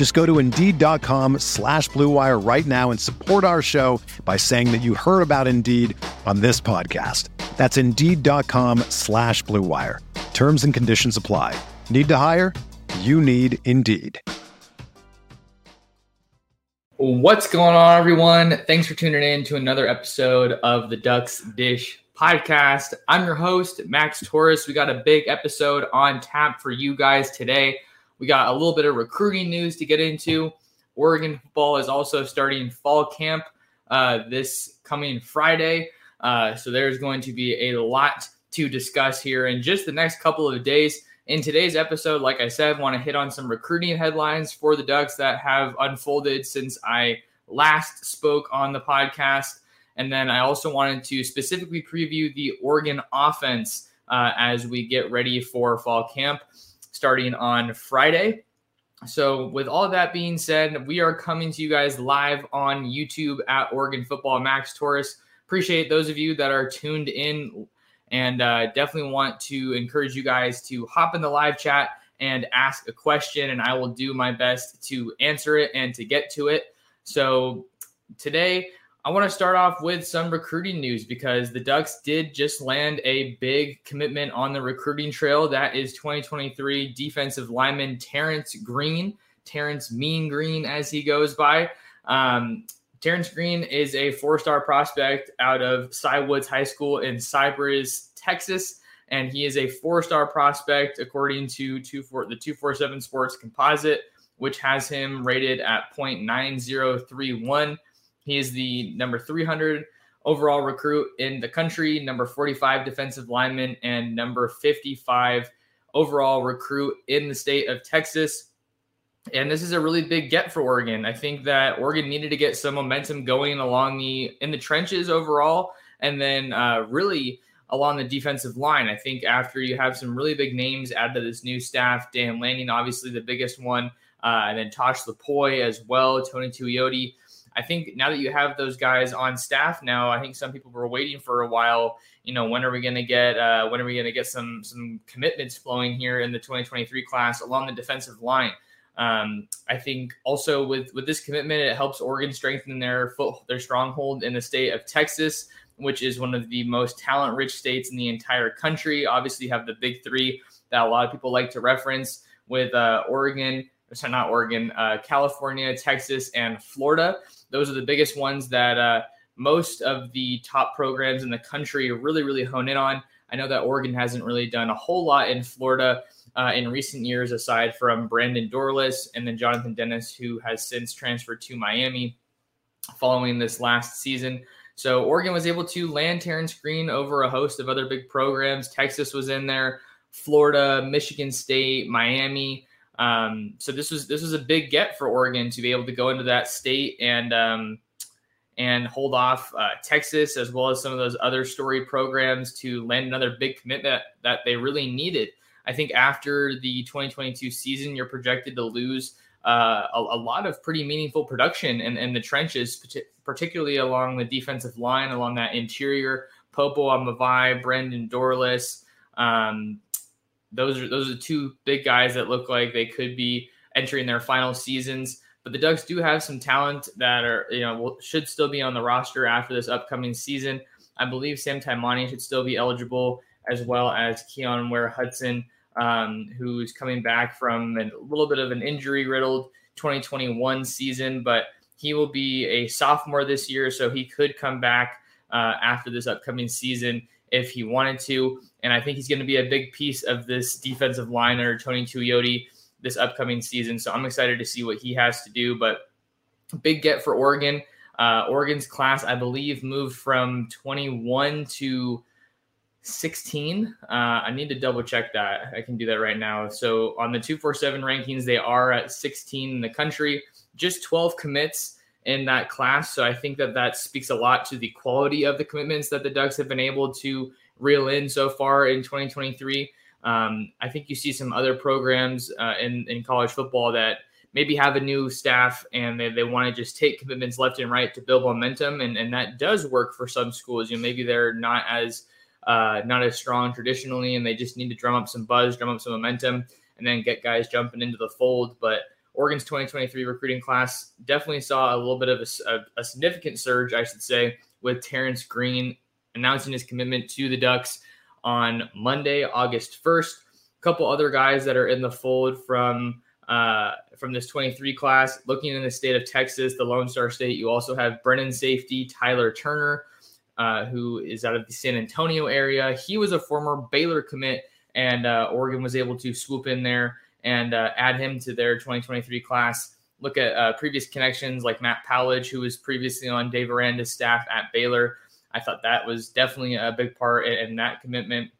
Just go to Indeed.com slash BlueWire right now and support our show by saying that you heard about Indeed on this podcast. That's Indeed.com slash BlueWire. Terms and conditions apply. Need to hire? You need Indeed. What's going on, everyone? Thanks for tuning in to another episode of the Ducks Dish podcast. I'm your host, Max Torres. We got a big episode on tap for you guys today. We got a little bit of recruiting news to get into. Oregon football is also starting fall camp uh, this coming Friday. Uh, so there's going to be a lot to discuss here in just the next couple of days. In today's episode, like I said, want to hit on some recruiting headlines for the Ducks that have unfolded since I last spoke on the podcast. And then I also wanted to specifically preview the Oregon offense uh, as we get ready for fall camp starting on Friday. So, with all that being said, we are coming to you guys live on YouTube at Oregon Football Max Torres. Appreciate those of you that are tuned in and uh, definitely want to encourage you guys to hop in the live chat and ask a question, and I will do my best to answer it and to get to it. So today, I want to start off with some recruiting news because the Ducks did just land a big commitment on the recruiting trail. That is 2023 defensive lineman Terrence Green, Terrence Mean Green, as he goes by. Um, Terrence Green is a four star prospect out of Cy Woods High School in Cypress, Texas. And he is a four star prospect according to two four, the 247 Sports Composite, which has him rated at 0.9031. He is the number 300 overall recruit in the country, number 45 defensive lineman, and number 55 overall recruit in the state of Texas. And this is a really big get for Oregon. I think that Oregon needed to get some momentum going along the in the trenches overall, and then uh, really along the defensive line. I think after you have some really big names added to this new staff, Dan Lanning, obviously the biggest one, uh, and then Tosh Lupoi as well, Tony Tuioti. I think now that you have those guys on staff now, I think some people were waiting for a while. You know, when are we going to get uh, when are we going to get some some commitments flowing here in the 2023 class along the defensive line? Um, I think also with with this commitment, it helps Oregon strengthen their foot their stronghold in the state of Texas, which is one of the most talent rich states in the entire country. Obviously, you have the big three that a lot of people like to reference with uh, Oregon, sorry, not Oregon, uh, California, Texas, and Florida. Those are the biggest ones that uh, most of the top programs in the country really, really hone in on. I know that Oregon hasn't really done a whole lot in Florida uh, in recent years, aside from Brandon Dorlus and then Jonathan Dennis, who has since transferred to Miami following this last season. So Oregon was able to land Terrence Green over a host of other big programs. Texas was in there, Florida, Michigan State, Miami. Um, so this was this was a big get for Oregon to be able to go into that state and um, and hold off uh, Texas as well as some of those other story programs to land another big commitment that they really needed. I think after the 2022 season, you're projected to lose uh, a, a, lot of pretty meaningful production in, in the trenches, particularly along the defensive line, along that interior. Popo Aumavae, Brandon Dorlus. Um, those are those are the two big guys that look like they could be entering their final seasons. But the Ducks do have some talent that are you know should still be on the roster after this upcoming season. I believe Sam Taimani should still be eligible as well as Keon Ware Hudson, um, who's coming back from a little bit of an injury riddled 2021 season, but he will be a sophomore this year, so he could come back uh, after this upcoming season if he wanted to. And I think he's going to be a big piece of this defensive line under Tony Tuioti this upcoming season. So I'm excited to see what he has to do. But big get for Oregon. Uh, Oregon's class, I believe, moved from 21 to 16. Uh, I need to double check that. I can do that right now. So on the 247 rankings, they are at 16 in the country, just 12 commits in that class. So I think that that speaks a lot to the quality of the commitments that the Ducks have been able to reel in so far in 2023. Um, I think you see some other programs uh, in, in college football that maybe have a new staff and they, they want to just take commitments left and right to build momentum. And, and that does work for some schools. You know, maybe they're not as uh, not as strong traditionally, and they just need to drum up some buzz, drum up some momentum, and then get guys jumping into the fold. But Oregon's 2023 recruiting class definitely saw a little bit of a, a, a significant surge, I should say, with Terrence Green announcing his commitment to the Ducks on Monday, August 1st. A couple other guys that are in the fold from uh, from this 23 class. Looking in the state of Texas, the Lone Star State, you also have Brennan safety Tyler Turner, uh, who is out of the San Antonio area. He was a former Baylor commit, and uh, Oregon was able to swoop in there and uh, add him to their 2023 class. Look at uh, previous connections like Matt Powledge, who was previously on Dave Aranda's staff at Baylor. I thought that was definitely a big part in, in that commitment.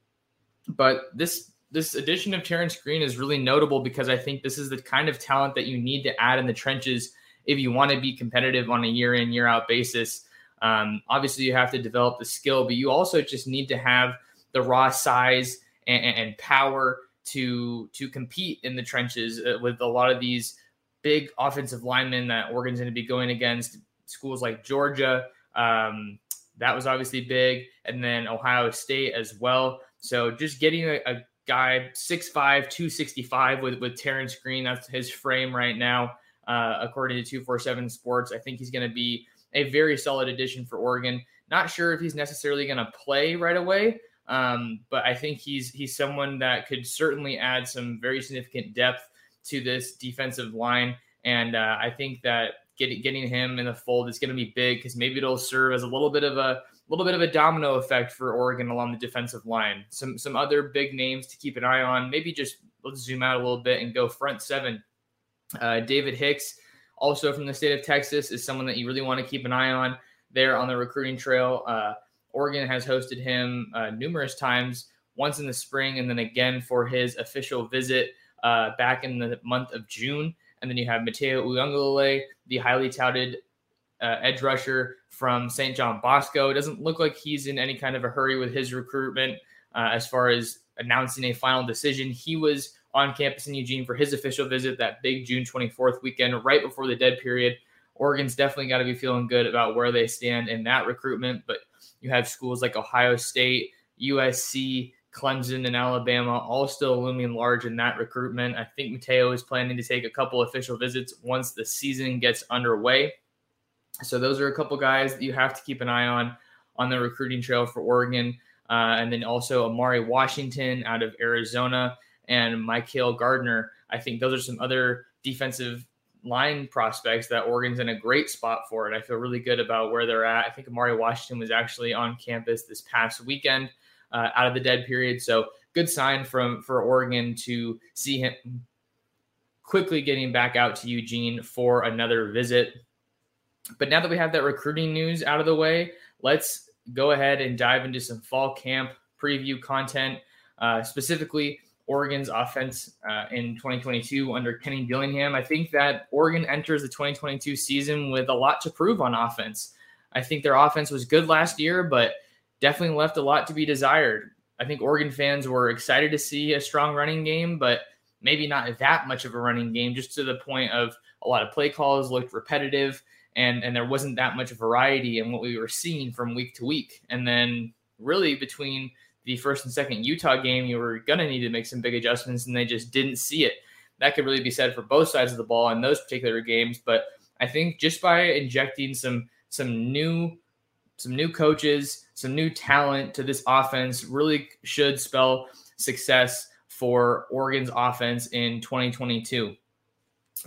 But this this addition of Terrence Green is really notable because I think this is the kind of talent that you need to add in the trenches if you want to be competitive on a year in, year out basis. Um, obviously, you have to develop the skill, but you also just need to have the raw size and, and power to to compete in the trenches uh, with a lot of these big offensive linemen that Oregon's going to be going against. Schools like Georgia, um, that was obviously big, and then Ohio State as well. So just getting a, a guy, 6'5, 265 with, with Terrence Green. That's his frame right now, uh, according to 247 Sports. I think he's going to be a very solid addition for Oregon. Not sure if he's necessarily going to play right away, um, but I think he's he's someone that could certainly add some very significant depth to this defensive line. And uh, I think that getting getting him in the fold is going to be big because maybe it'll serve as a little bit of a little bit of a domino effect for Oregon along the defensive line. Some some other big names to keep an eye on. Maybe just let's zoom out a little bit and go front seven. Uh, David Hicks, also from the state of Texas, is someone that you really want to keep an eye on there on the recruiting trail. Uh, Oregon has hosted him uh, numerous times, once in the spring and then again for his official visit uh, back in the month of June. And then you have Mateo Uiagalelei, the highly touted uh, edge rusher from St. John Bosco. It doesn't look like he's in any kind of a hurry with his recruitment uh, as far as announcing a final decision. He was on campus in Eugene for his official visit that big June 24th weekend, right before the dead period. Oregon's definitely got to be feeling good about where they stand in that recruitment. But you have schools like Ohio State, USC, Clemson, and Alabama all still looming large in that recruitment. I think Mateo is planning to take a couple official visits once the season gets underway. So those are a couple guys that you have to keep an eye on on the recruiting trail for Oregon. Uh, and then also A'Mauri Washington out of Arizona and Michael Gardner. I think those are some other defensive line prospects that Oregon's in a great spot for. And I feel really good about where they're at. I think A'Mauri Washington was actually on campus this past weekend uh, out of the dead period. So good sign from for Oregon to see him quickly getting back out to Eugene for another visit. But now that we have that recruiting news out of the way, let's go ahead and dive into some fall camp preview content, uh, specifically Oregon's offense uh, in 2022 under Kenny Dillingham. I think that Oregon enters the 2022 season with a lot to prove on offense. I think their offense was good last year, but definitely left a lot to be desired. I think Oregon fans were excited to see a strong running game, but maybe not that much of a running game, just to the point of a lot of play calls looked repetitive and and there wasn't that much variety in what we were seeing from week to week. And then really between the first and second Utah game, you were gonna need to make some big adjustments, and they just didn't see it. That could really be said for both sides of the ball in those particular games. But I think just by injecting some some new some new coaches, some new talent to this offense really should spell success for Oregon's offense in 2022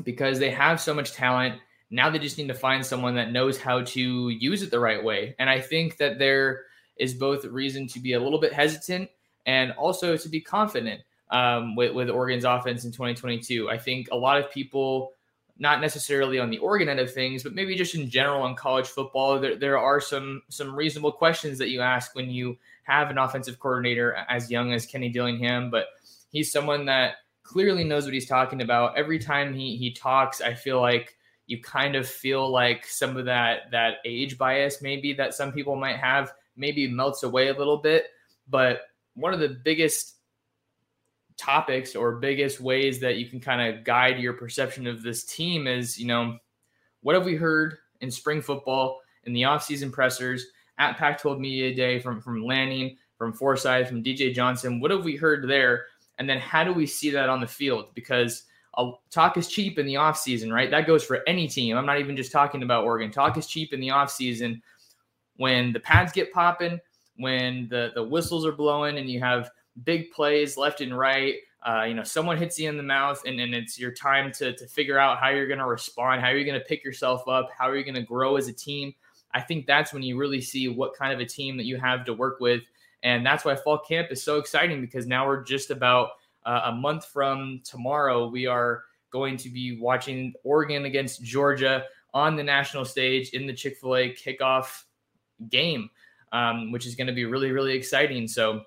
because they have so much talent Now they just need to find someone that knows how to use it the right way. And I think that there is both reason to be a little bit hesitant and also to be confident um, with, with Oregon's offense in 2022. I think a lot of people, not necessarily on the Oregon end of things, but maybe just in general on college football, there, there are some some reasonable questions that you ask when you have an offensive coordinator as young as Kenny Dillingham. But he's someone that clearly knows what he's talking about. Every time he he talks, I feel like you kind of feel like some of that that age bias maybe that some people might have maybe melts away a little bit but one of the biggest topics or biggest ways that you can kind of guide your perception of this team is you know what have we heard in spring football in the offseason pressers at Pac 12 Media Day from, from Lanning, from Forsythe, from DJ Johnson? What have we heard there? And then how do we see that on the field? Because uh, talk is cheap in the offseason, right? That goes for any team. I'm not even just talking about Oregon. Talk is cheap in the offseason when the pads get popping, when the, the whistles are blowing, and you have big plays left and right. Uh, you know, someone hits you in the mouth, and, and it's your time to, to figure out how you're going to respond, how are you're going to pick yourself up, how are you going to grow as a team. I think that's when you really see what kind of a team that you have to work with. And that's why fall camp is so exciting because now we're just about uh, a month from tomorrow. We are going to be watching Oregon against Georgia on the national stage in the Chick fil A kickoff game, um, which is going to be really, really exciting. So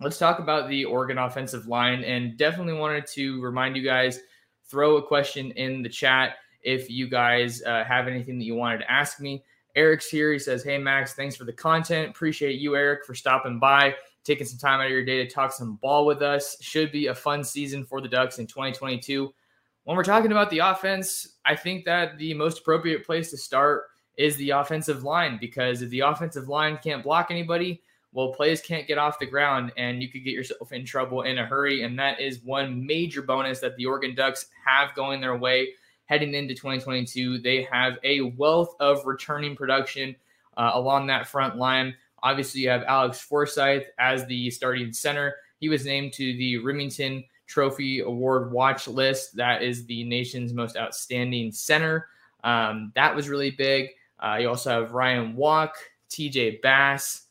let's talk about the Oregon offensive line. And definitely wanted to remind you guys throw a question in the chat if you guys uh, have anything that you wanted to ask me. Eric's here. He says, Hey, Max, thanks for the content. Appreciate you, Eric, for stopping by, taking some time out of your day to talk some ball with us. Should be a fun season for the Ducks in 2022. When we're talking about the offense, I think that the most appropriate place to start is the offensive line because if the offensive line can't block anybody, well, plays can't get off the ground and you could get yourself in trouble in a hurry. And that is one major bonus that the Oregon Ducks have going their way heading into 2022. They have a wealth of returning production uh, along that front line. Obviously, you have Alex Forsythe as the starting center. He was named to the Rimington Trophy Award watch list. That is the nation's most outstanding center. Um, that was really big. Uh, you also have Ryan Walk, TJ Bass,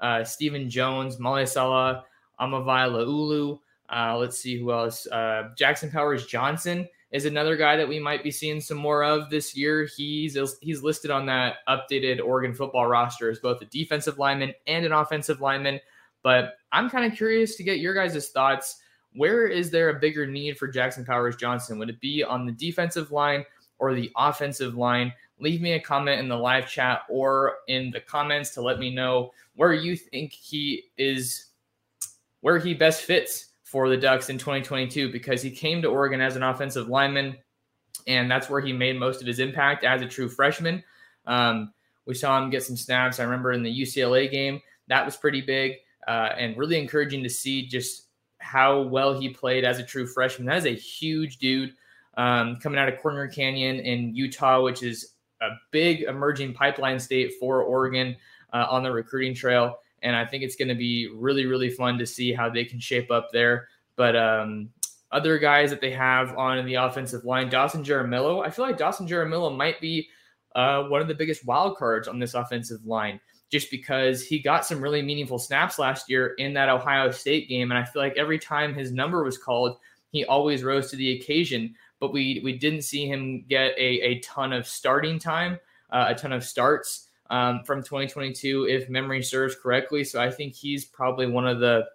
uh, Stephen Jones, Malaesala, Amavai Laulu. Uh, let's see who else. Uh, Jackson Powers Johnson is another guy that we might be seeing some more of this year. He's he's listed on that updated Oregon football roster as both a defensive lineman and an offensive lineman. But I'm kind of curious to get your guys' thoughts. Where is there a bigger need for Jackson Powers Johnson? Would it be on the defensive line or the offensive line? Leave me a comment in the live chat or in the comments to let me know where you think he is, where he best fits for the Ducks in 2022 because he came to Oregon as an offensive lineman, and that's where he made most of his impact as a true freshman. Um, we saw him get some snaps. I remember in the UCLA game, that was pretty big uh, and really encouraging to see just how well he played as a true freshman. That is a huge dude um, coming out of Corner Canyon in Utah, which is a big emerging pipeline state for Oregon uh, on the recruiting trail and I think it's going to be really really fun to see how they can shape up there. But um, other guys that they have on the offensive line, Dawson Jaramillo, I feel like Dawson Jaramillo might be uh, one of the biggest wild cards on this offensive line, just because he got some really meaningful snaps last year in that Ohio State game, and I feel like every time his number was called, he always rose to the occasion. But we we didn't see him get a, a ton of starting time, uh, a ton of starts um, from 2022, if memory serves correctly. So I think he's probably one of the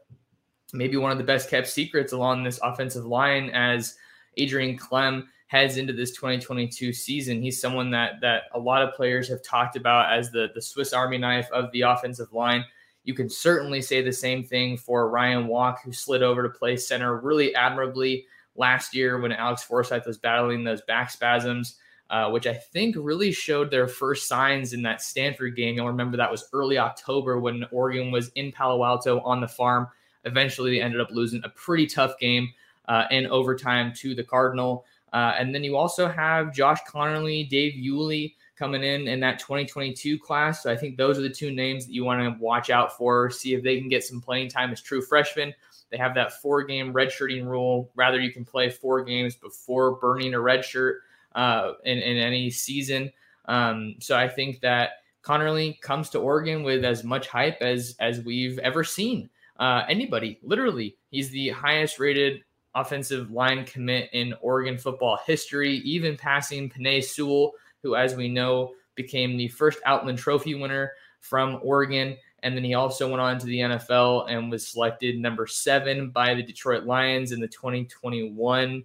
maybe one of the best kept secrets along this offensive line as Adrian Klemm heads into this 2022 season. He's someone that that a lot of players have talked about as the the Swiss Army knife of the offensive line. You can certainly say the same thing for Ryan Walk, who slid over to play center really admirably last year when Alex Forsythe was battling those back spasms uh, which I think really showed their first signs in that Stanford game. You'll remember that was early October when Oregon was in Palo Alto on the farm. Eventually, they ended up losing a pretty tough game uh, in overtime to the Cardinal. Uh, and then you also have Josh Conerly, Dave Iuli coming in in that 2022 class. So I think those are the two names that you want to watch out for, see if they can get some playing time as true freshmen. They have that four game redshirting rule. Rather, you can play four games before burning a redshirt. uh, in, in any season. Um, so I think that Conerly comes to Oregon with as much hype as as we've ever seen. Uh, anybody, literally, he's the highest rated offensive line commit in Oregon football history, even passing Penei Sewell, who, as we know, became the first Outland Trophy winner from Oregon. And then he also went on to the NFL and was selected number seven by the Detroit Lions in the 2021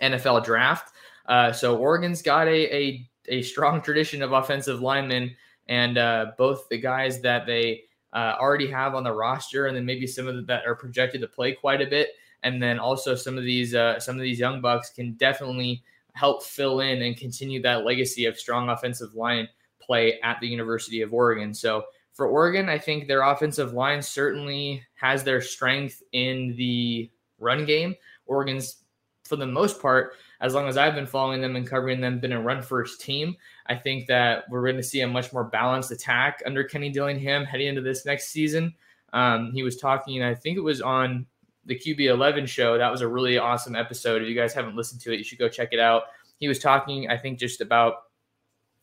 NFL draft. Uh, so Oregon's got a, a, a strong tradition of offensive linemen, and uh, both the guys that they uh, already have on the roster, and then maybe some of the, that are projected to play quite a bit, and then also some of these uh, some of these young bucks can definitely help fill in and continue that legacy of strong offensive line play at the University of Oregon. So for Oregon, I think their offensive line certainly has their strength in the run game. Oregon's, for the most part, as long as I've been following them and covering them, been a run first team. I think that we're going to see a much more balanced attack under Kenny Dillingham heading into this next season. Um, he was talking, I think it was on the QB 11 show. That was a really awesome episode. If you guys haven't listened to it, you should go check it out. He was talking, I think, just about,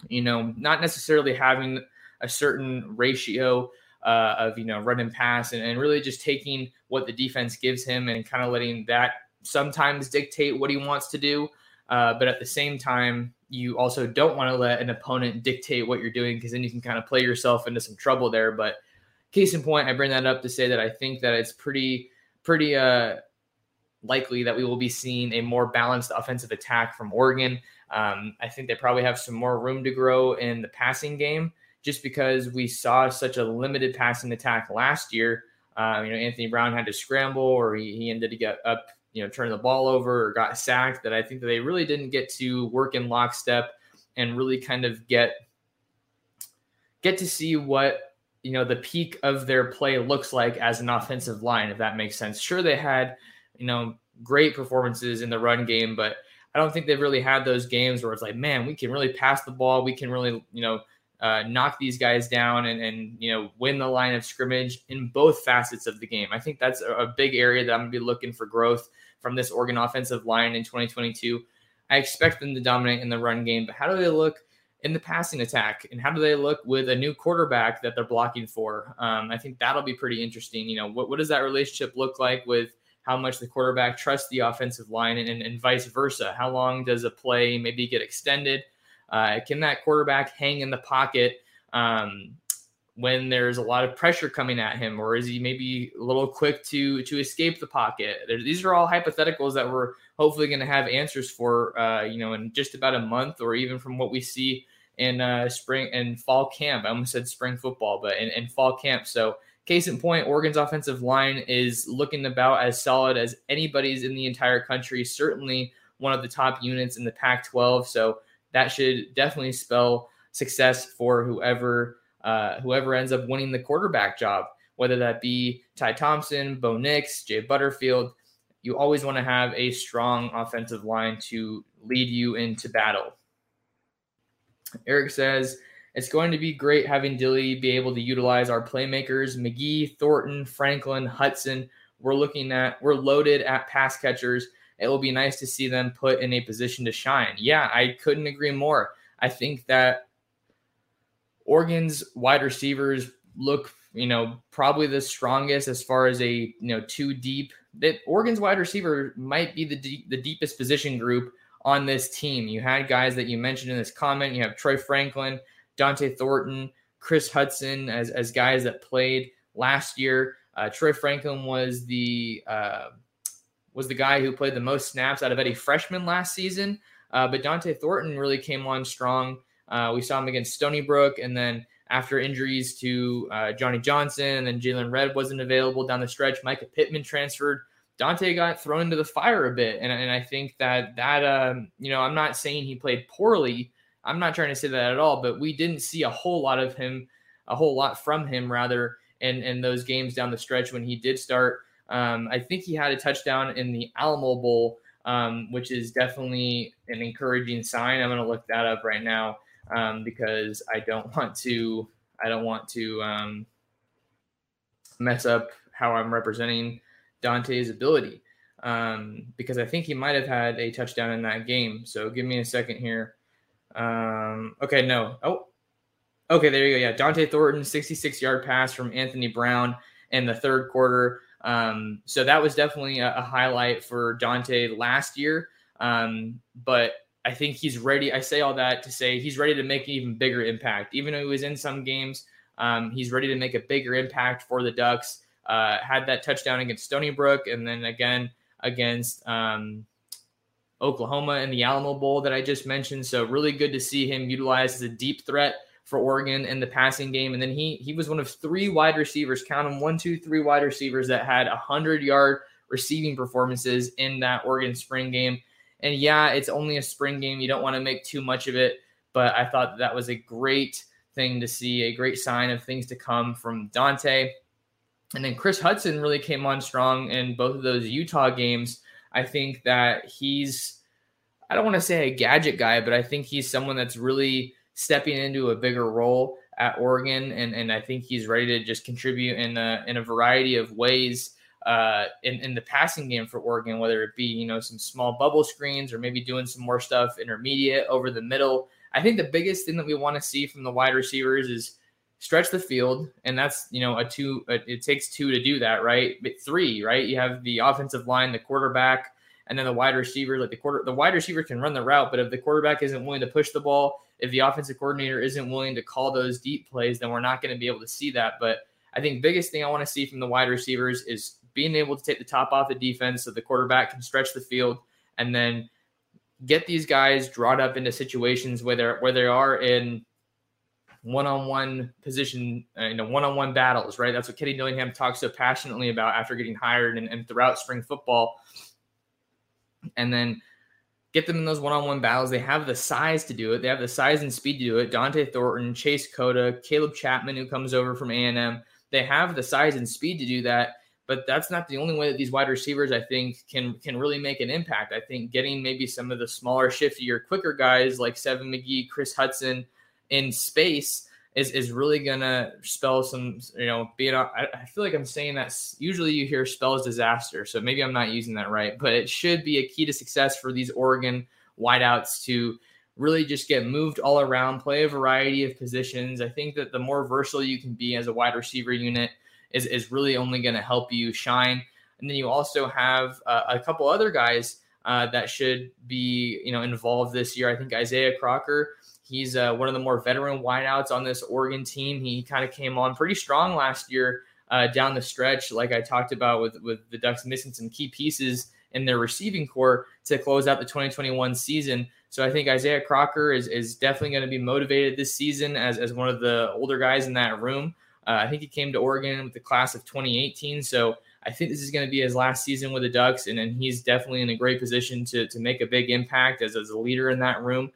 you know, not necessarily having a certain ratio uh, of, you know, run and pass and, and really just taking what the defense gives him and kind of letting that sometimes dictate what he wants to do. Uh, but at the same time, you also don't want to let an opponent dictate what you're doing because then you can kind of play yourself into some trouble there. But case in point, I bring that up to say that I think that it's pretty, pretty uh, likely that we will be seeing a more balanced offensive attack from Oregon. Um, I think they probably have some more room to grow in the passing game just because we saw such a limited passing attack last year. Uh, you know, Anthony Brown had to scramble or he, he ended to get up you know, turn the ball over or got sacked that I think that they really didn't get to work in lockstep and really kind of get get to see what you know the peak of their play looks like as an offensive line if that makes sense sure they had you know great performances in the run game but i don't think they've really had those games where it's like man we can really pass the ball we can really you know uh, knock these guys down and, and you know win the line of scrimmage in both facets of the game i think that's a, a big area that i'm to be looking for growth from this Oregon offensive line in 2022. I expect them to dominate in the run game, but how do they look in the passing attack? And how do they look with a new quarterback that they're blocking for? Um, I think that'll be pretty interesting. You know, what, what does that relationship look like with how much the quarterback trusts the offensive line and, and, and vice versa? How long does a play maybe get extended? Uh, can that quarterback hang in the pocket? Um, when there's a lot of pressure coming at him? Or is he maybe a little quick to to escape the pocket? These are all hypotheticals that we're hopefully going to have answers for uh, you know in just about a month or even from what we see in uh, spring and fall camp. I almost said spring football but in, in fall camp. So case in point oregon's offensive line is looking about as solid as anybody's in the entire country. Certainly one of the top units in the pac 12 so that should definitely spell success for whoever uh, whoever ends up winning the quarterback job, whether that be Ty Thompson, Bo Nix, Jay Butterfield. You always want to have a strong offensive line to lead you into battle. Eric says, it's going to be great having Dilly be able to utilize our playmakers, McGee, Thornton, Franklin, Hudson. We're looking at, we're loaded at pass catchers. It will be nice to see them put in a position to shine. Yeah, I couldn't agree more. I think that Oregon's wide receivers look, you know, probably the strongest as far as a, you know, two deep. That Oregon's wide receiver might be the the deepest position group on this team. You had guys that you mentioned in this comment. You have Troy Franklin, Dont'e Thornton, Chris Hudson as as guys that played last year. Uh, Troy Franklin was the uh, was the guy who played the most snaps out of any freshman last season. Uh, but Dont'e Thornton really came on strong uh, we saw him against Stony Brook, and then after injuries to uh, Johnny Johnson, and then Jaylon Redd wasn't available down the stretch. Micah Pittman transferred. Dont'e got thrown into the fire a bit, and, and I think that that um, you know I'm not saying he played poorly. I'm not trying to say that at all, but we didn't see a whole lot of him, a whole lot from him rather in in those games down the stretch when he did start. Um, I think he had a touchdown in the Alamo Bowl, um, which is definitely an encouraging sign. I'm going to look that up right now um, because I don't want to I don't want to um, mess up how I'm representing Dont'e's ability. um, because I think he might have had a touchdown in that game. So give me a second here. Um, okay, no. Oh, okay, there you go. Yeah, Dont'e Thornton, 66 yard pass from Anthony Brown in the third quarter. Um, so that was definitely a, a, highlight for Dont'e last year. Um, but I think he's ready. I say all that to say he's ready to make an even bigger impact. Even though he was in some games, um, he's ready to make a bigger impact for the Ducks. Uh, had that touchdown against Stony Brook, and then again against um, Oklahoma in the Alamo Bowl that I just mentioned. So really good to see him utilized as a deep threat for Oregon in the passing game. And then he he was one of three wide receivers, count them one, two, three wide receivers that had a hundred yard receiving performances in that Oregon spring game. And yeah, it's only a spring game. You don't want to make too much of it, but I thought that was a great thing to see, a great sign of things to come from Dont'e. And then Chris Hudson really came on strong in both of those Utah games. I think that he's, I don't want to say a gadget guy, but I think he's someone that's really stepping into a bigger role at Oregon, and and I think he's ready to just contribute in a in a variety of ways uh, in in the passing game for Oregon, whether it be you know some small bubble screens or maybe doing some more stuff intermediate over the middle. I think the biggest thing that we want to see from the wide receivers is stretch the field, and that's you know a two. It takes two to do that, right? But three, right? You have the offensive line, the quarterback, and then the wide receiver. Like the quarter, the wide receiver can run the route, but if the quarterback isn't willing to push the ball, if the offensive coordinator isn't willing to call those deep plays, then we're not going to be able to see that. But I think biggest thing I want to see from the wide receivers is being able to take the top off the defense so the quarterback can stretch the field and then get these guys drawn up into situations where they're where they are in one-on-one position, uh, you know, one-on-one battles, right? That's what Kenny Dillingham talks so passionately about after getting hired and, and throughout spring football. And then get them in those one-on-one battles. They have the size to do it. They have the size and speed to do it. Dont'e Thornton, Chase Cota, Caleb Chapman, who comes over from A&M. They have the size and speed to do that. But that's not the only way that these wide receivers, I think, can can really make an impact. I think getting maybe some of the smaller, shiftier, quicker guys like Seven McGee, Chris Hudson in space is is really gonna spell some, you know, being. I, I feel like I'm saying that usually you hear spells disaster, so maybe I'm not using that right, but it should be a key to success for these Oregon wideouts to really just get moved all around, play a variety of positions. I think that the more versatile you can be as a wide receiver unit is is really only going to help you shine. And then you also have uh, a couple other guys uh, that should be you know involved this year. I think Isaiah Crocker He's uh, one of the more veteran wideouts on this Oregon team. He kind of came on pretty strong last year uh, down the stretch, like I talked about with with the Ducks missing some key pieces in their receiving corps to close out the 2021 season. So I think Isaiah Crocker is is definitely going to be motivated this season as as one of the older guys in that room. Uh, I think he came to Oregon with the class of 2018. So I think this is going to be his last season with the Ducks, and, and he's definitely in a great position to, to make a big impact as, as a leader in that room.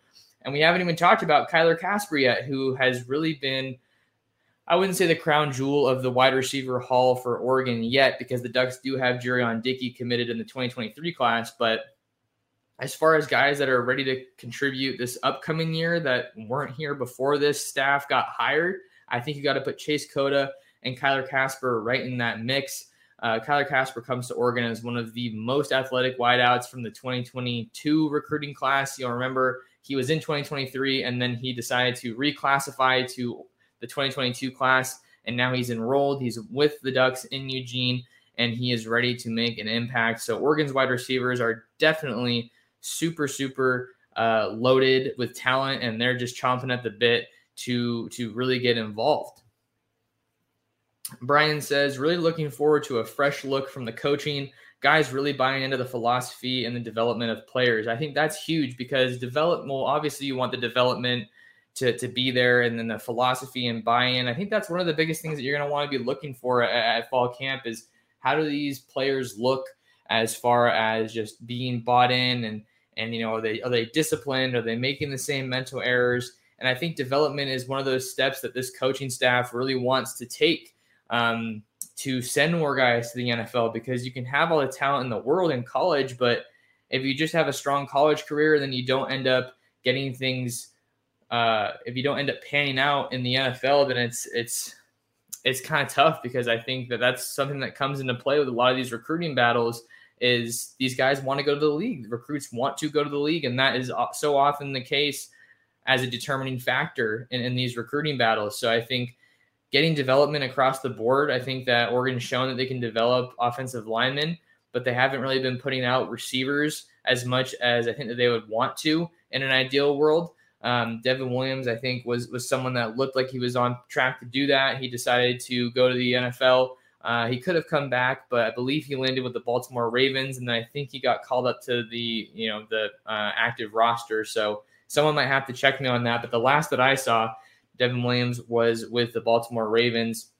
And we haven't even talked about Kyler Kasper yet, who has really been, I wouldn't say the crown jewel of the wide receiver haul for Oregon yet, because the Ducks do have Jurrion Dickey committed in the 2023 class. But as far as guys that are ready to contribute this upcoming year that weren't here before this staff got hired, I think you got to put Chase Cota and Kyler Kasper right in that mix. Uh, Kyler Kasper comes to Oregon as one of the most athletic wideouts from the 2022 recruiting class. You'll remember he was in 2023 and then he decided to reclassify to the 2022 class and now he's enrolled. He's with the ducks in eugene and he is ready to make an impact. So oregon's wide receivers are definitely super super uh, loaded with talent and they're just chomping at the bit to to really get involved. Brian says really looking forward to a fresh look from the coaching guys really buying into the philosophy and the development of players. I think that's huge because develop well, obviously you want the development to, to be there and then the philosophy and buy-in. I think that's one of the biggest things that you're going to want to be looking for at, at fall camp is how do these players look as far as just being bought in and and you know are they are they disciplined are they making the same mental errors and i think development is one of those steps that this coaching staff really wants to take um, to send more guys to the NFL because you can have all the talent in the world in college, but if you just have a strong college career, then you don't end up getting things. Uh, if you don't end up panning out in the NFL, then it's it's it's kind of tough because I think that that's something that comes into play with a lot of these recruiting battles is these guys want to go to the league. Recruits want to go to the league, and that is so often the case as a determining factor in, in these recruiting battles. So I think getting development across the board, I think that Oregon's shown that they can develop offensive linemen, but they haven't really been putting out receivers as much as I think that they would want to in an ideal world. Um, Devon Williams, I think, was was someone that looked like he was on track to do that. He decided to go to the NFL. Uh, he could have come back, but I believe he landed with the Baltimore Ravens, and I think he got called up to the you know the uh, active roster. So someone might have to check me on that. But the last that I saw, Devon Williams was with the Baltimore Ravens.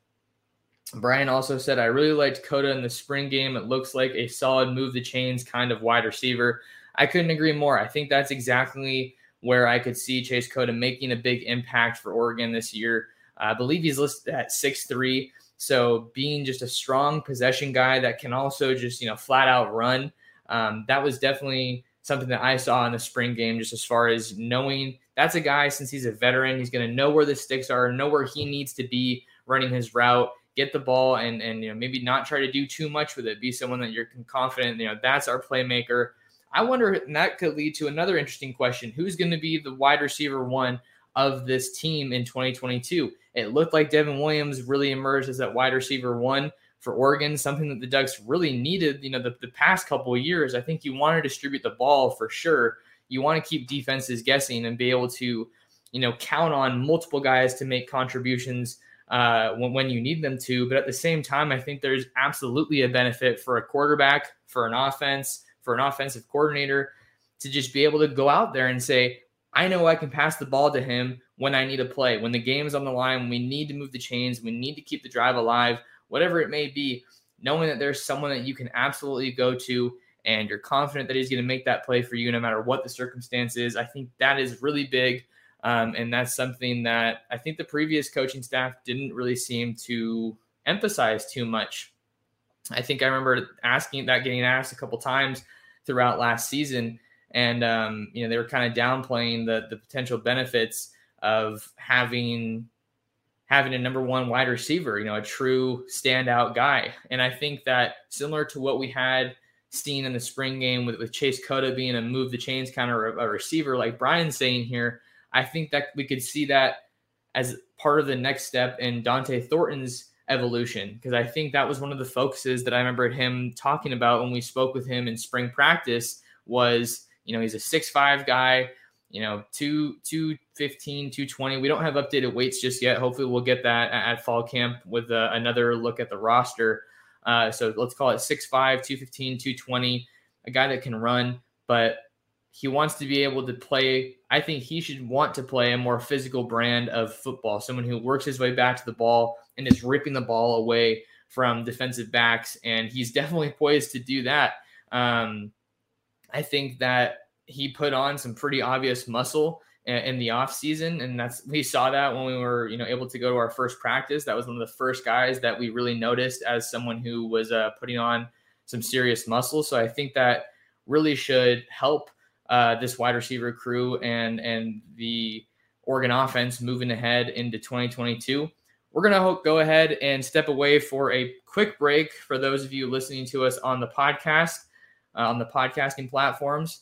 Brian also said, I really liked Cota in the spring game. It looks like a solid move the chains kind of wide receiver. I couldn't agree more. I think that's exactly where I could see Chase Cota making a big impact for Oregon this year. I believe he's listed at six three. So being just a strong possession guy that can also just, you know, flat out run, um, that was definitely something that I saw in the spring game, just as far as knowing that's a guy, since he's a veteran, he's going to know where the sticks are, know where he needs to be running his route, get the ball, and, and, you know, maybe not try to do too much with it, be someone that you're confident, you know, that's our playmaker. I wonder, and that could lead to another interesting question. Who's going to be the wide receiver one of this team in 2022? It looked like Devon Williams really emerged as that wide receiver one for Oregon, something that the Ducks really needed, you know, the, the past couple of years. I think you want to distribute the ball for sure. You want to keep defenses guessing and be able to, you know, count on multiple guys to make contributions uh, when, when you need them to. But at the same time, I think there's absolutely a benefit for a quarterback, for an offense, for an offensive coordinator to just be able to go out there and say, I know I can pass the ball to him when I need a play, when the game is on the line, we need to move the chains, we need to keep the drive alive, whatever it may be, knowing that there's someone that you can absolutely go to and you're confident that he's going to make that play for you no matter what the circumstances. I think that is really big. Um, and that's something that I think the previous coaching staff didn't really seem to emphasize too much. I think I remember asking that getting asked a couple times throughout last season, and um, you know they were kind of downplaying the the potential benefits of having having a number one wide receiver, you know, a true standout guy. And I think that similar to what we had seen in the spring game with, with Chase Cota being a move the chains kind of a, receiver, like Brian's saying here, I think that we could see that as part of the next step in Dont'e Thornton's evolution because I think that was one of the focuses that I remembered him talking about when we spoke with him in spring practice was, you know, he's a six five guy, you know, two, 215, 220. We don't have updated weights just yet. Hopefully we'll get that at, fall camp with uh, another look at the roster. Uh, so let's call it 6'5, 215, 220, a guy that can run, but he wants to be able to play. I think he should want to play a more physical brand of football, someone who works his way back to the ball and is ripping the ball away from defensive backs. And he's definitely poised to do that. Um, I think that he put on some pretty obvious muscle in the off season, and that's we saw that when we were you know able to go to our first practice. That was one of the first guys that we really noticed as someone who was uh, putting on some serious muscle. So I think that really should help uh, this wide receiver crew and and the Oregon offense moving ahead into 2022. We're going to go ahead and step away for a quick break for those of you listening to us on the podcast, uh, on the podcasting platforms.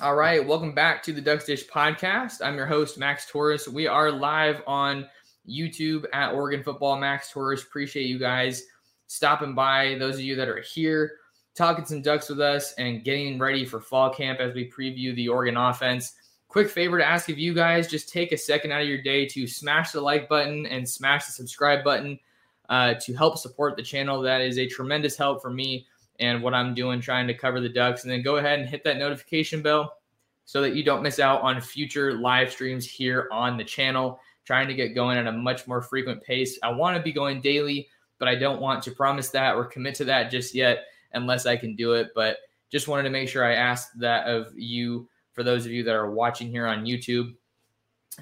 All right, welcome back to the Ducks Dish podcast. I'm your host, Max Torres. We are live on YouTube at Oregon Football. Max Torres, appreciate you guys stopping by. Those of you that are here, talking some Ducks with us and getting ready for fall camp as we preview the Oregon offense. Quick favor to ask of you guys just take a second out of your day to smash the like button and smash the subscribe button uh, to help support the channel. That is a tremendous help for me and what I'm doing trying to cover the Ducks. And then go ahead and hit that notification bell so that you don't miss out on future live streams here on the channel. Trying to get going at a much more frequent pace. I want to be going daily, but I don't want to promise that or commit to that just yet unless I can do it. But just wanted to make sure I asked that of you for those of you that are watching here on YouTube.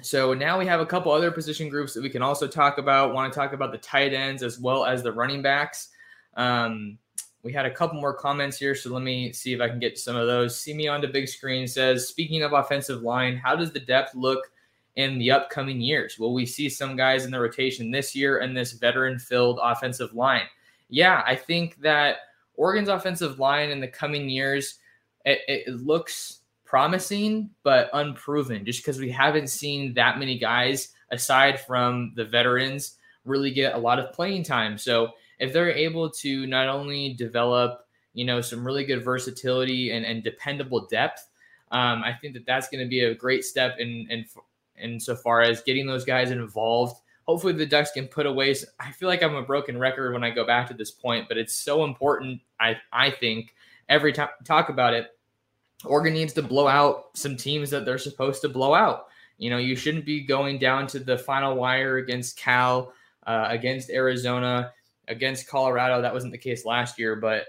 So now we have a couple other position groups that we can also talk about. Want to talk about the tight ends as well as the running backs. Um, we had a couple more comments here, so let me see if I can get some of those. See me on the big screen says, speaking of offensive line, how does the depth look in the upcoming years? Will we see some guys in the rotation this year and this veteran filled offensive line? Yeah, I think that Oregon's offensive line in the coming years, it, it looks promising, but unproven just because we haven't seen that many guys aside from the veterans really get a lot of playing time. So if they're able to not only develop, you know, some really good versatility and, and dependable depth, um, I think that that's going to be a great step in, in, in so far as getting those guys involved. Hopefully the Ducks can put away. I feel like I'm a broken record when I go back to this point, but it's so important. I, I think every time talk about it, Oregon needs to blow out some teams that they're supposed to blow out. You know, you shouldn't be going down to the final wire against Cal, uh, against Arizona against Colorado. That wasn't the case last year, but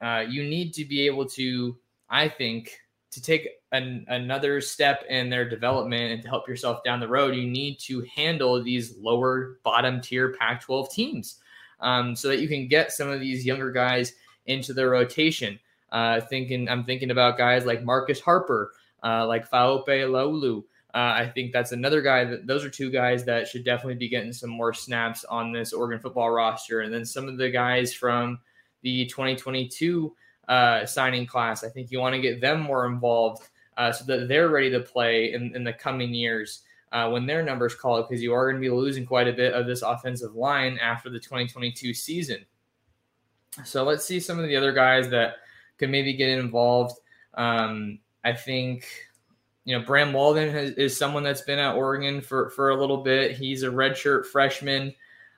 uh, you need to be able to, I think, to take an, another step in their development and to help yourself down the road, you need to handle these lower bottom tier Pac 12 teams um, so that you can get some of these younger guys into the rotation. Uh, thinking, I'm thinking about guys like Marcus Harper, uh, like Faaope Laloulu, uh, I think that's another guy that those are two guys that should definitely be getting some more snaps on this Oregon football roster. And then some of the guys from the 2022 uh, signing class, I think you want to get them more involved uh, so that they're ready to play in, in the coming years uh, when their numbers call it, because you are going to be losing quite a bit of this offensive line after the 2022 season. So let's see some of the other guys that could maybe get involved. Um, I think you know, Bram Walden has, is someone that's been at Oregon for, for a little bit. He's a redshirt freshman.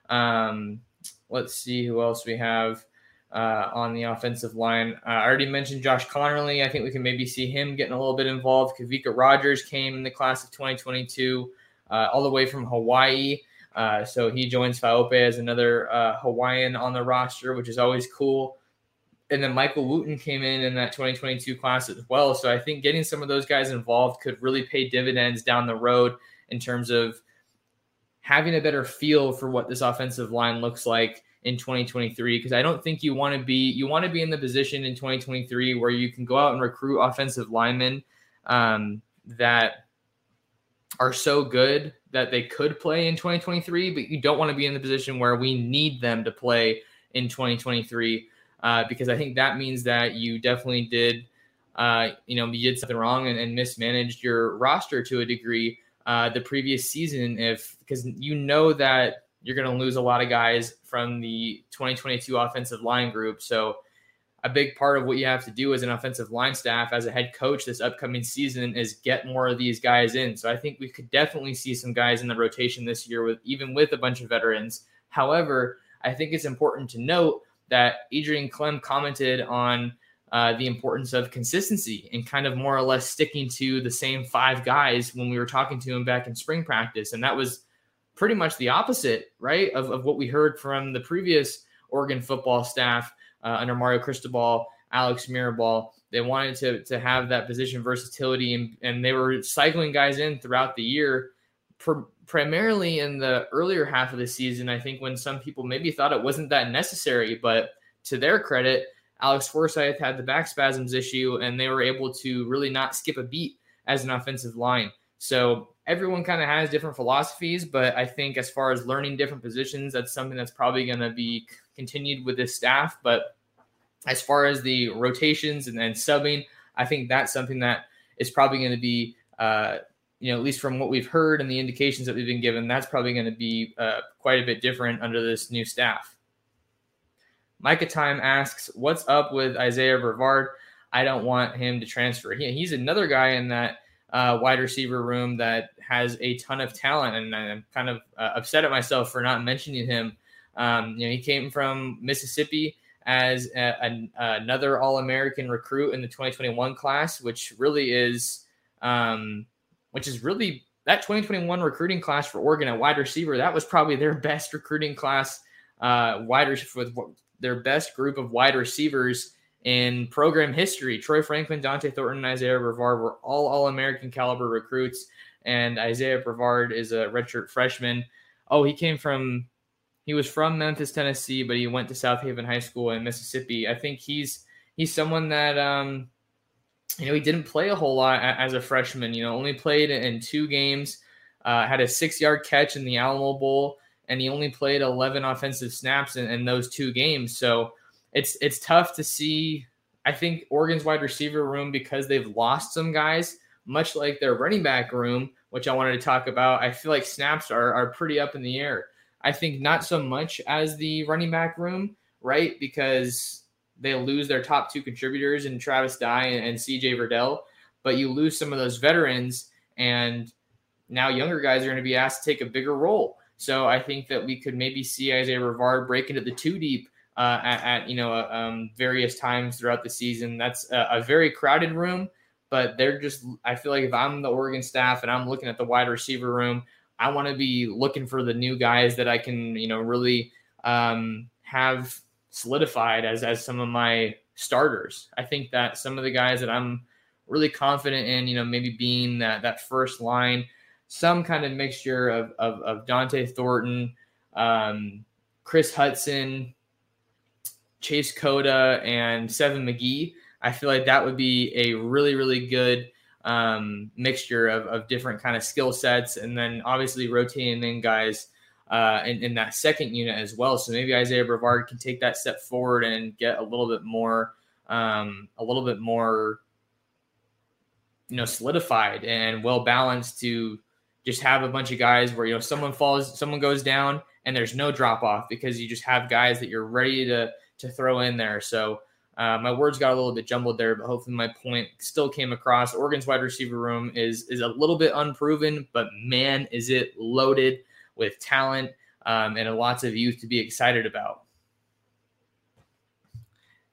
Um, let's see who else we have uh, on the offensive line. Uh, I already mentioned Josh Conerly. I think we can maybe see him getting a little bit involved. Kawika Rogers came in the class of 2022, uh, all the way from Hawaii. Uh, so he joins Faaope as another uh, Hawaiian on the roster, which is always cool and then Michael Wooten came in in that 2022 class as well. So I think getting some of those guys involved could really pay dividends down the road in terms of having a better feel for what this offensive line looks like in 2023 because I don't think you want to be you want to be in the position in 2023 where you can go out and recruit offensive linemen um, that are so good that they could play in 2023 but you don't want to be in the position where we need them to play in 2023 uh, because I think that means that you definitely did, uh, you know, you did something wrong and, and mismanaged your roster to a degree uh, the previous season. If because you know that you're going to lose a lot of guys from the 2022 offensive line group. So a big part of what you have to do as an offensive line staff as a head coach this upcoming season is get more of these guys in. So I think we could definitely see some guys in the rotation this year with even with a bunch of veterans. However, I think it's important to note that Adrian Klemm commented on uh, the importance of consistency and kind of more or less sticking to the same five guys when we were talking to him back in spring practice. And that was pretty much the opposite, right, of, of what we heard from the previous Oregon football staff uh, under Mario Cristobal, Alex Mirabal. They wanted to, to have that position versatility, and, and they were cycling guys in throughout the year, primarily in the earlier half of the season. I think when some people maybe thought it wasn't that necessary, but to their credit, Alex Forsyth had the back spasms issue, and they were able to really not skip a beat as an offensive line. So everyone kind of has different philosophies, but I think as far as learning different positions, that's something that's probably going to be continued with this staff. But as far as the rotations and then subbing, I think that's something that is probably going to be, uh, you know, at least from what we've heard and the indications that we've been given, that's probably going to be uh, quite a bit different under this new staff. Micah Time asks, "What's up with Isaiah Brevard? I don't want him to transfer. He, he's another guy in that uh, wide receiver room that has a ton of talent, and I'm kind of uh, upset at myself for not mentioning him. Um, you know, he came from Mississippi as a, a, another All American recruit in the 2021 class, which really is, um, which is really that 2021 recruiting class for Oregon at wide receiver. That was probably their best recruiting class, uh, wide with their best group of wide receivers in program history. Troy Franklin, Dont'e Thornton, Isaiah Brevard were all All American caliber recruits, and Isaiah Brevard is a redshirt freshman. Oh, he came from he was from Memphis, Tennessee, but he went to Southaven High School in Mississippi. I think he's he's someone that um, you know he didn't play a whole lot as a freshman. You know, only played in two games. Uh, had a six-yard catch in the Alamo Bowl, and he only played 11 offensive snaps in, in those two games. So it's it's tough to see. I think Oregon's wide receiver room because they've lost some guys, much like their running back room, which I wanted to talk about. I feel like snaps are are pretty up in the air. I think not so much as the running back room, right? Because they lose their top two contributors in Travis Dye and, and CJ Verdell, but you lose some of those veterans, and now younger guys are going to be asked to take a bigger role. So I think that we could maybe see Isaiah Brevard break into the two deep uh, at, at, you know uh, um, various times throughout the season. That's a, a, very crowded room, but they're just. I feel like if I'm the Oregon staff and I'm looking at the wide receiver room, I want to be looking for the new guys that I can you know really um, have solidified as as some of my starters. I think that some of the guys that I'm really confident in, you know, maybe being that that first line, some kind of mixture of of, of Dont'e Thornton, um, Chris Hudson, Chase Cota and Seven McGee. I feel like that would be a really, really good um, mixture of, of different kind of skill sets, and then obviously rotating in guys uh, in, in that second unit as well. So maybe Isaiah Brevard can take that step forward and get a little bit more, um, a little bit more, you know, solidified and well balanced to just have a bunch of guys where you know someone falls, someone goes down, and there's no drop off because you just have guys that you're ready to to throw in there. So uh, my words got a little bit jumbled there, but hopefully my point still came across. Oregon's wide receiver room is is a little bit unproven, but man, is it loaded with talent um, and lots of youth to be excited about.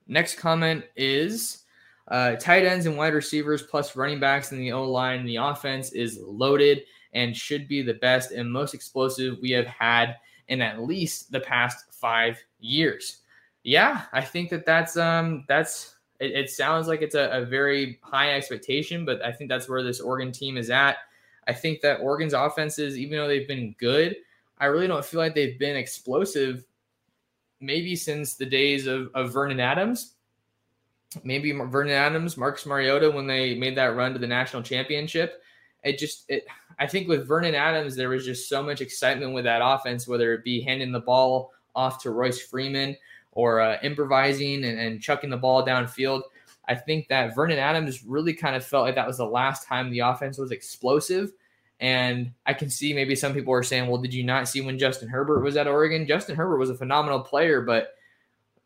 Next comment is uh, tight ends and wide receivers plus running backs in the O line. The offense is loaded and should be the best and most explosive we have had in at least the past five years yeah, I think that that's um that's it, it sounds like it's a, a, very high expectation, but I think that's where this Oregon team is at. I think that Oregon's offenses, even though they've been good, I really don't feel like they've been explosive. Maybe since the days of, of Vernon Adams, maybe Vernon Adams, Marcus Mariota, when they made that run to the national championship. It just, it, I think with Vernon Adams, there was just so much excitement with that offense, whether it be handing the ball off to Royce Freeman or uh, improvising and, and chucking the ball downfield. I think that Vernon Adams really kind of felt like that was the last time the offense was explosive. And I can see maybe some people are saying, well, did you not see when Justin Herbert was at Oregon? Justin Herbert was a phenomenal player, but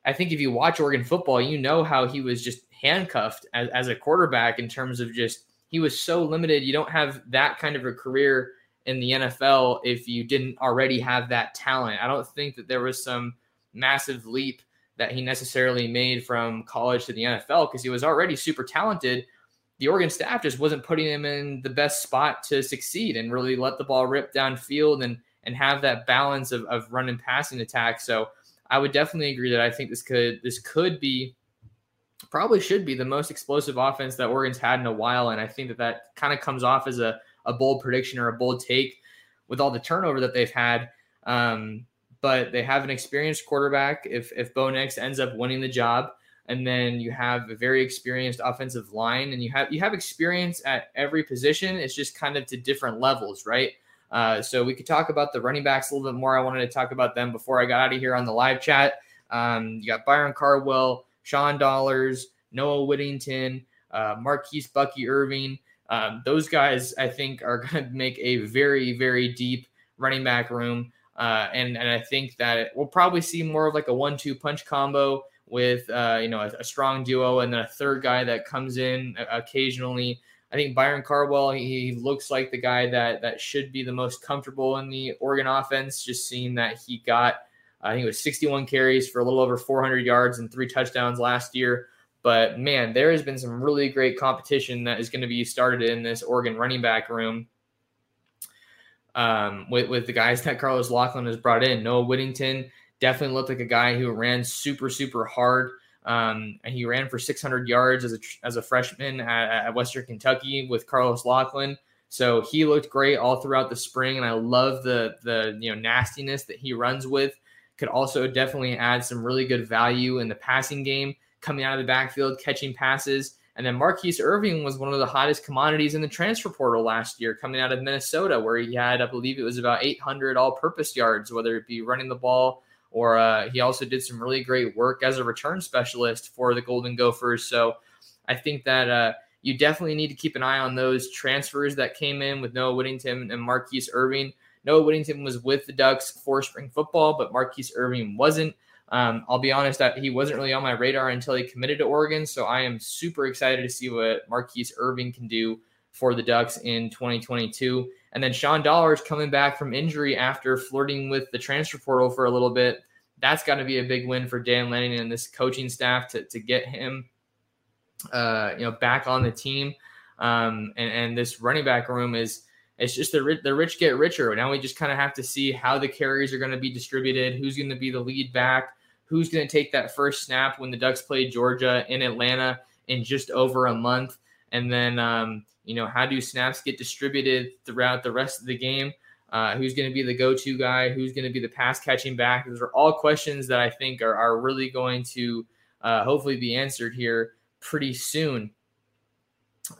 I think if you watch Oregon football, you know how he was just handcuffed as, as a quarterback in terms of just he was so limited. You don't have that kind of a career in the NFL if you didn't already have that talent. I don't think that there was some massive leap that he necessarily made from college to the NFL because he was already super talented. The Oregon staff just wasn't putting him in the best spot to succeed and really let the ball rip downfield and and have that balance of, of run and passing attack. So I would definitely agree that I think this could this could be probably should be the most explosive offense that Oregon's had in a while. And I think that that kind of comes off as a, a bold prediction or a bold take with all the turnover that they've had. Um, but they have an experienced quarterback. If if Bo Nix ends up winning the job, and then you have a very experienced offensive line, and you have you have experience at every position. It's just kind of to different levels, right? Uh, so we could talk about the running backs a little bit more. I wanted to talk about them before I got out of here on the live chat. Um, you got Byron Cardwell, Sean Dollars, Noah Whittington, uh, Marquise Bucky Irving. Um, those guys, I think, are going to make a very, very deep running back room. Uh, and, and I think that we'll probably see more of like a one two punch combo with, uh, you know, a, a, strong duo and then a third guy that comes in occasionally. I think Byron Cardwell he, he looks like the guy that, that should be the most comfortable in the Oregon offense, just seeing that he got I think it was 61 carries for a little over 400 yards and three touchdowns last year. But man, there has been some really great competition that is going to be started in this Oregon running back room um, with, with the guys that Carlos Locklyn has brought in. Noah Whittington definitely looked like a guy who ran super, super hard. Um, and he ran for 600 yards as a, as a freshman at, at Western Kentucky with Carlos Locklyn. So he looked great all throughout the spring, and I love the the you know nastiness that he runs with could also definitely add some really good value in the passing game, coming out of the backfield, catching passes. And then Marquise Irving was one of the hottest commodities in the transfer portal last year, coming out of Minnesota, where he had, I believe it was about 800 all purpose yards, whether it be running the ball or uh, he also did some really great work as a return specialist for the Golden Gophers. So I think that uh, you definitely need to keep an eye on those transfers that came in with Noah Whittington and Marquise Irving. Noah Whittington was with the Ducks for spring football, but Marquise Irving wasn't. Um, I'll be honest that he wasn't really on my radar until he committed to Oregon. So I am super excited to see what Marquise Irving can do for the Ducks in 2022. And then Sean Dollars coming back from injury after flirting with the transfer portal for a little bit. That's got to be a big win for Dan Lanning and this coaching staff to, to get him, uh, you know, back on the team. Um, and, and this running back room is it's just the the rich get richer. Now we just kind of have to see how the carries are going to be distributed, who's going to be the lead back, who's going to take that first snap when the Ducks play Georgia in Atlanta in just over a month, and then um, you know how do snaps get distributed throughout the rest of the game. Uh, who's going to be the go-to guy? Who's going to be the pass catching back? Those are all questions that I think are, are really going to uh, hopefully be answered here pretty soon.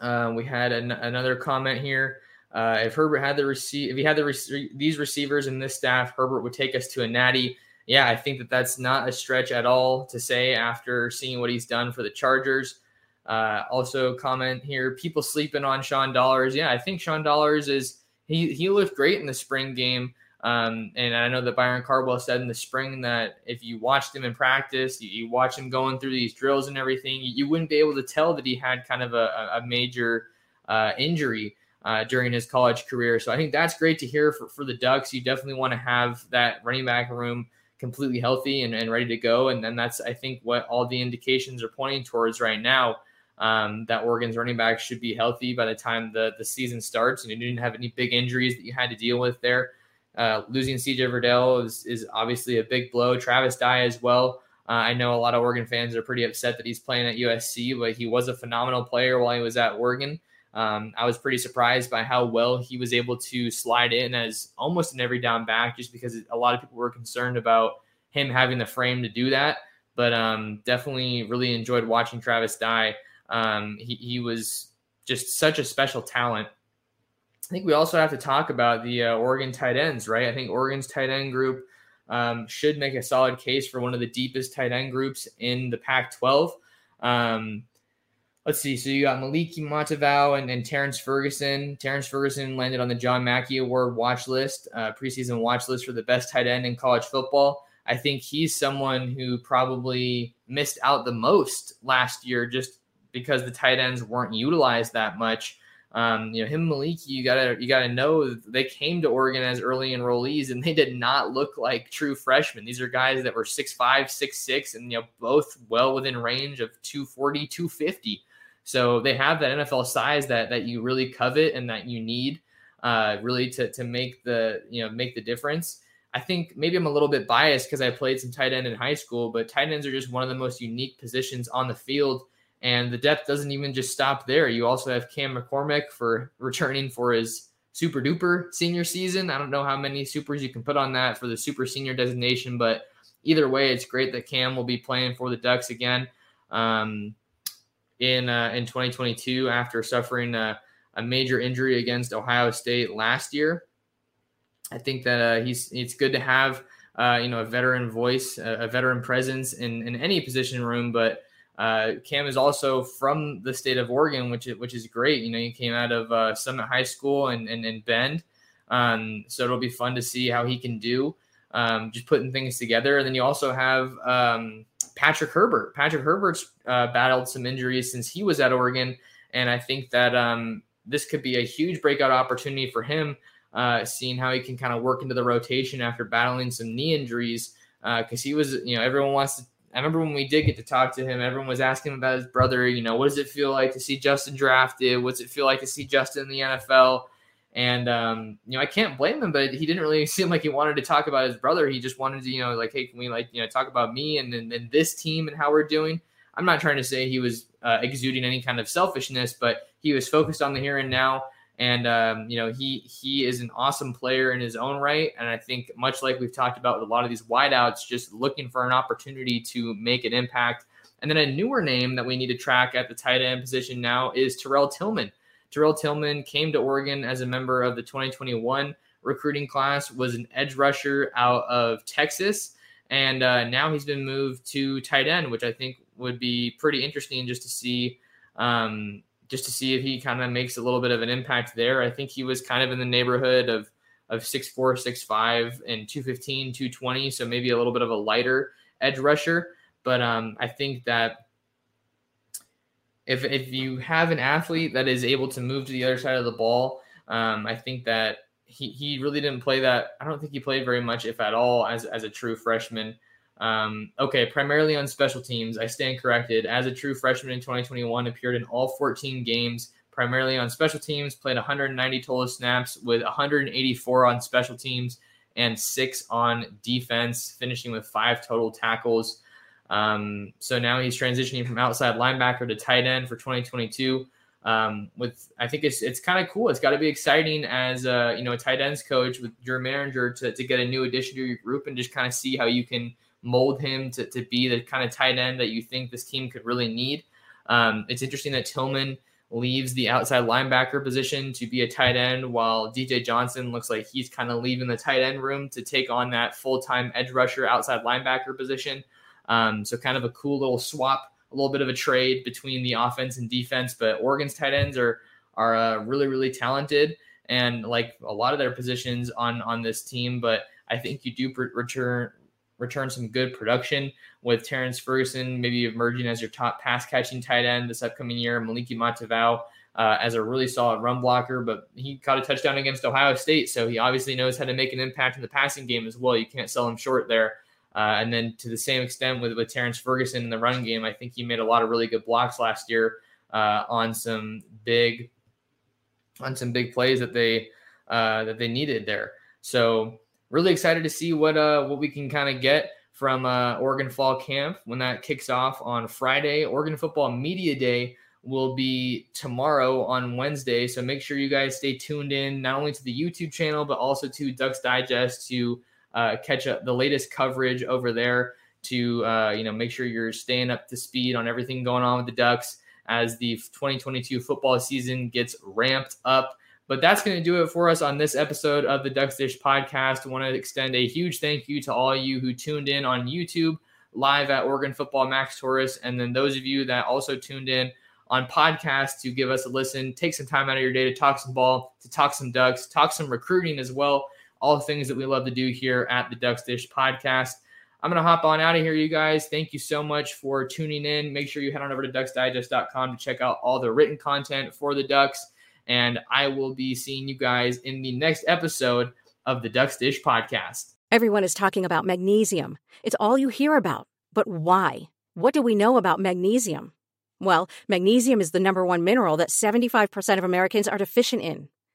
Uh, we had an, another comment here. Uh, if Herbert had the receive, if he had the rec- these receivers and this staff, Herbert would take us to a natty. Yeah, I think that that's not a stretch at all to say after seeing what he's done for the Chargers. Uh, also, comment here: people sleeping on Sean Dollars. Yeah, I think Sean Dollars is he he looked great in the spring game. Um, and I know that Byron Cardwell said in the spring that if you watched him in practice, you, you watch him going through these drills and everything, you, you, wouldn't be able to tell that he had kind of a, a major uh, injury uh, during his college career. So I think that's great to hear for, for the Ducks. You definitely want to have that running back room completely healthy and, and ready to go. And then that's, I think, what all the indications are pointing towards right now. Um, that Oregon's running back should be healthy by the time the, the season starts. And you didn't have any big injuries that you had to deal with there. Uh, losing CJ Verdell is, is obviously a big blow. Travis Dye as well. Uh, I know a lot of Oregon fans are pretty upset that he's playing at USC, but he was a phenomenal player while he was at Oregon. Um, I was pretty surprised by how well he was able to slide in as almost an every down back, just because a lot of people were concerned about him having the frame to do that. But um, definitely really enjoyed watching Travis Dye. Um, he, he was just such a special talent. I think we also have to talk about the uh, Oregon tight ends, right? I think Oregon's tight end group um, should make a solid case for one of the deepest tight end groups in the Pac 12. Um, let's see. So you got Moliki Matavao and, and Terrence Ferguson. Terrence Ferguson landed on the John Mackey Award watch list, uh, preseason watch list for the best tight end in college football. I think he's someone who probably missed out the most last year just because the tight ends weren't utilized that much. Um, you know, him Moliki, you gotta you gotta know they came to Oregon as early enrollees and they did not look like true freshmen. These are guys that were six five, six six, and you know, both well within range of 240, 250. So they have that NFL size that that you really covet and that you need uh, really to to make the you know make the difference. I think maybe I'm a little bit biased because I played some tight end in high school, but tight ends are just one of the most unique positions on the field. And the depth doesn't even just stop there. You also have Cam McCormick for returning for his super duper senior season. I don't know how many supers you can put on that for the super senior designation, but either way, it's great that Cam will be playing for the Ducks again. Um, in uh, in 2022 after suffering a, a, major injury against Ohio State last year. I think that uh, he's it's good to have uh, you know a veteran voice, a, a, veteran presence in, in any position room. But uh, Cam is also from the state of Oregon, which is, which is great. You know, he came out of uh, Summit High School and and, and Bend, um, so it'll be fun to see how he can do. Um, just putting things together, and then you also have um, Patrick Herbert. Patrick Herbert's uh, battled some injuries since he was at Oregon, and I think that um, this could be a huge breakout opportunity for him, uh, seeing how he can kind of work into the rotation after battling some knee injuries. Because uh, he was, you know, everyone wants to. I remember when we did get to talk to him, everyone was asking about his brother. You know, what does it feel like to see Justin drafted? What's it feel like to see Justin in the NFL? And um, you know, I can't blame him, but he didn't really seem like he wanted to talk about his brother. He just wanted to, you know, like, hey, can we like, you know, talk about me and and, and this team and how we're doing? I'm not trying to say he was uh, exuding any kind of selfishness, but he was focused on the here and now. And um, you know, he he is an awesome player in his own right. And I think much like we've talked about with a lot of these wideouts, just looking for an opportunity to make an impact. And then a newer name that we need to track at the tight end position now is Terrell Tillman. Terrell Tillman came to Oregon as a member of the 2021 recruiting class, was an edge rusher out of Texas, and uh, now he's been moved to tight end, which I think would be pretty interesting just to see. Um, just to see if he kind of makes a little bit of an impact there. I think he was kind of in the neighborhood of of 6'4, 6'5, and 215, 220. So maybe a little bit of a lighter edge rusher. But um, I think that if if you have an athlete that is able to move to the other side of the ball, um, I think that he, he really didn't play that. I don't think he played very much, if at all, as as a true freshman. Um, okay, primarily on special teams. I stand corrected. As a true freshman in 2021, appeared in all 14 games, primarily on special teams. Played 190 total snaps with 184 on special teams and six on defense, finishing with five total tackles. Um, so now he's transitioning from outside linebacker to tight end for 2022. Um, with I think it's it's kind of cool. It's got to be exciting as a, you know a tight ends coach with your manager to, to get a new addition to your group and just kind of see how you can mold him to, to be the kind of tight end that you think this team could really need. Um, it's interesting that Tillman leaves the outside linebacker position to be a tight end, while DJ Johnson looks like he's kind of leaving the tight end room to take on that full time edge rusher outside linebacker position. Um, so kind of a cool little swap, a little bit of a trade between the offense and defense. But Oregon's tight ends are are uh, really really talented and like a lot of their positions on on this team. But I think you do pr- return return some good production with Terrence Ferguson maybe emerging as your top pass catching tight end this upcoming year. Moliki Matavao uh, as a really solid run blocker, but he caught a touchdown against Ohio State, so he obviously knows how to make an impact in the passing game as well. You can't sell him short there. Uh, and then to the same extent with, with Terrence Ferguson in the run game, I think he made a lot of really good blocks last year uh, on some big on some big plays that they uh, that they needed there. So really excited to see what uh, what we can kind of get from uh, Oregon Fall Camp when that kicks off on Friday. Oregon Football Media Day will be tomorrow on Wednesday. So make sure you guys stay tuned in not only to the YouTube channel but also to Ducks Digest to uh, catch up the latest coverage over there to uh, you know make sure you're staying up to speed on everything going on with the Ducks as the 2022 football season gets ramped up. But that's going to do it for us on this episode of the Ducks Dish podcast. I want to extend a huge thank you to all you who tuned in on YouTube live at Oregon Football Max Torres, and then those of you that also tuned in on podcasts to give us a listen. Take some time out of your day to talk some ball, to talk some Ducks, talk some recruiting as well. All the things that we love to do here at the Ducks Dish podcast. I'm going to hop on out of here, you guys. Thank you so much for tuning in. Make sure you head on over to ducksdigest.com to check out all the written content for the Ducks. And I will be seeing you guys in the next episode of the Ducks Dish podcast. Everyone is talking about magnesium. It's all you hear about. But why? What do we know about magnesium? Well, magnesium is the number one mineral that 75% of Americans are deficient in.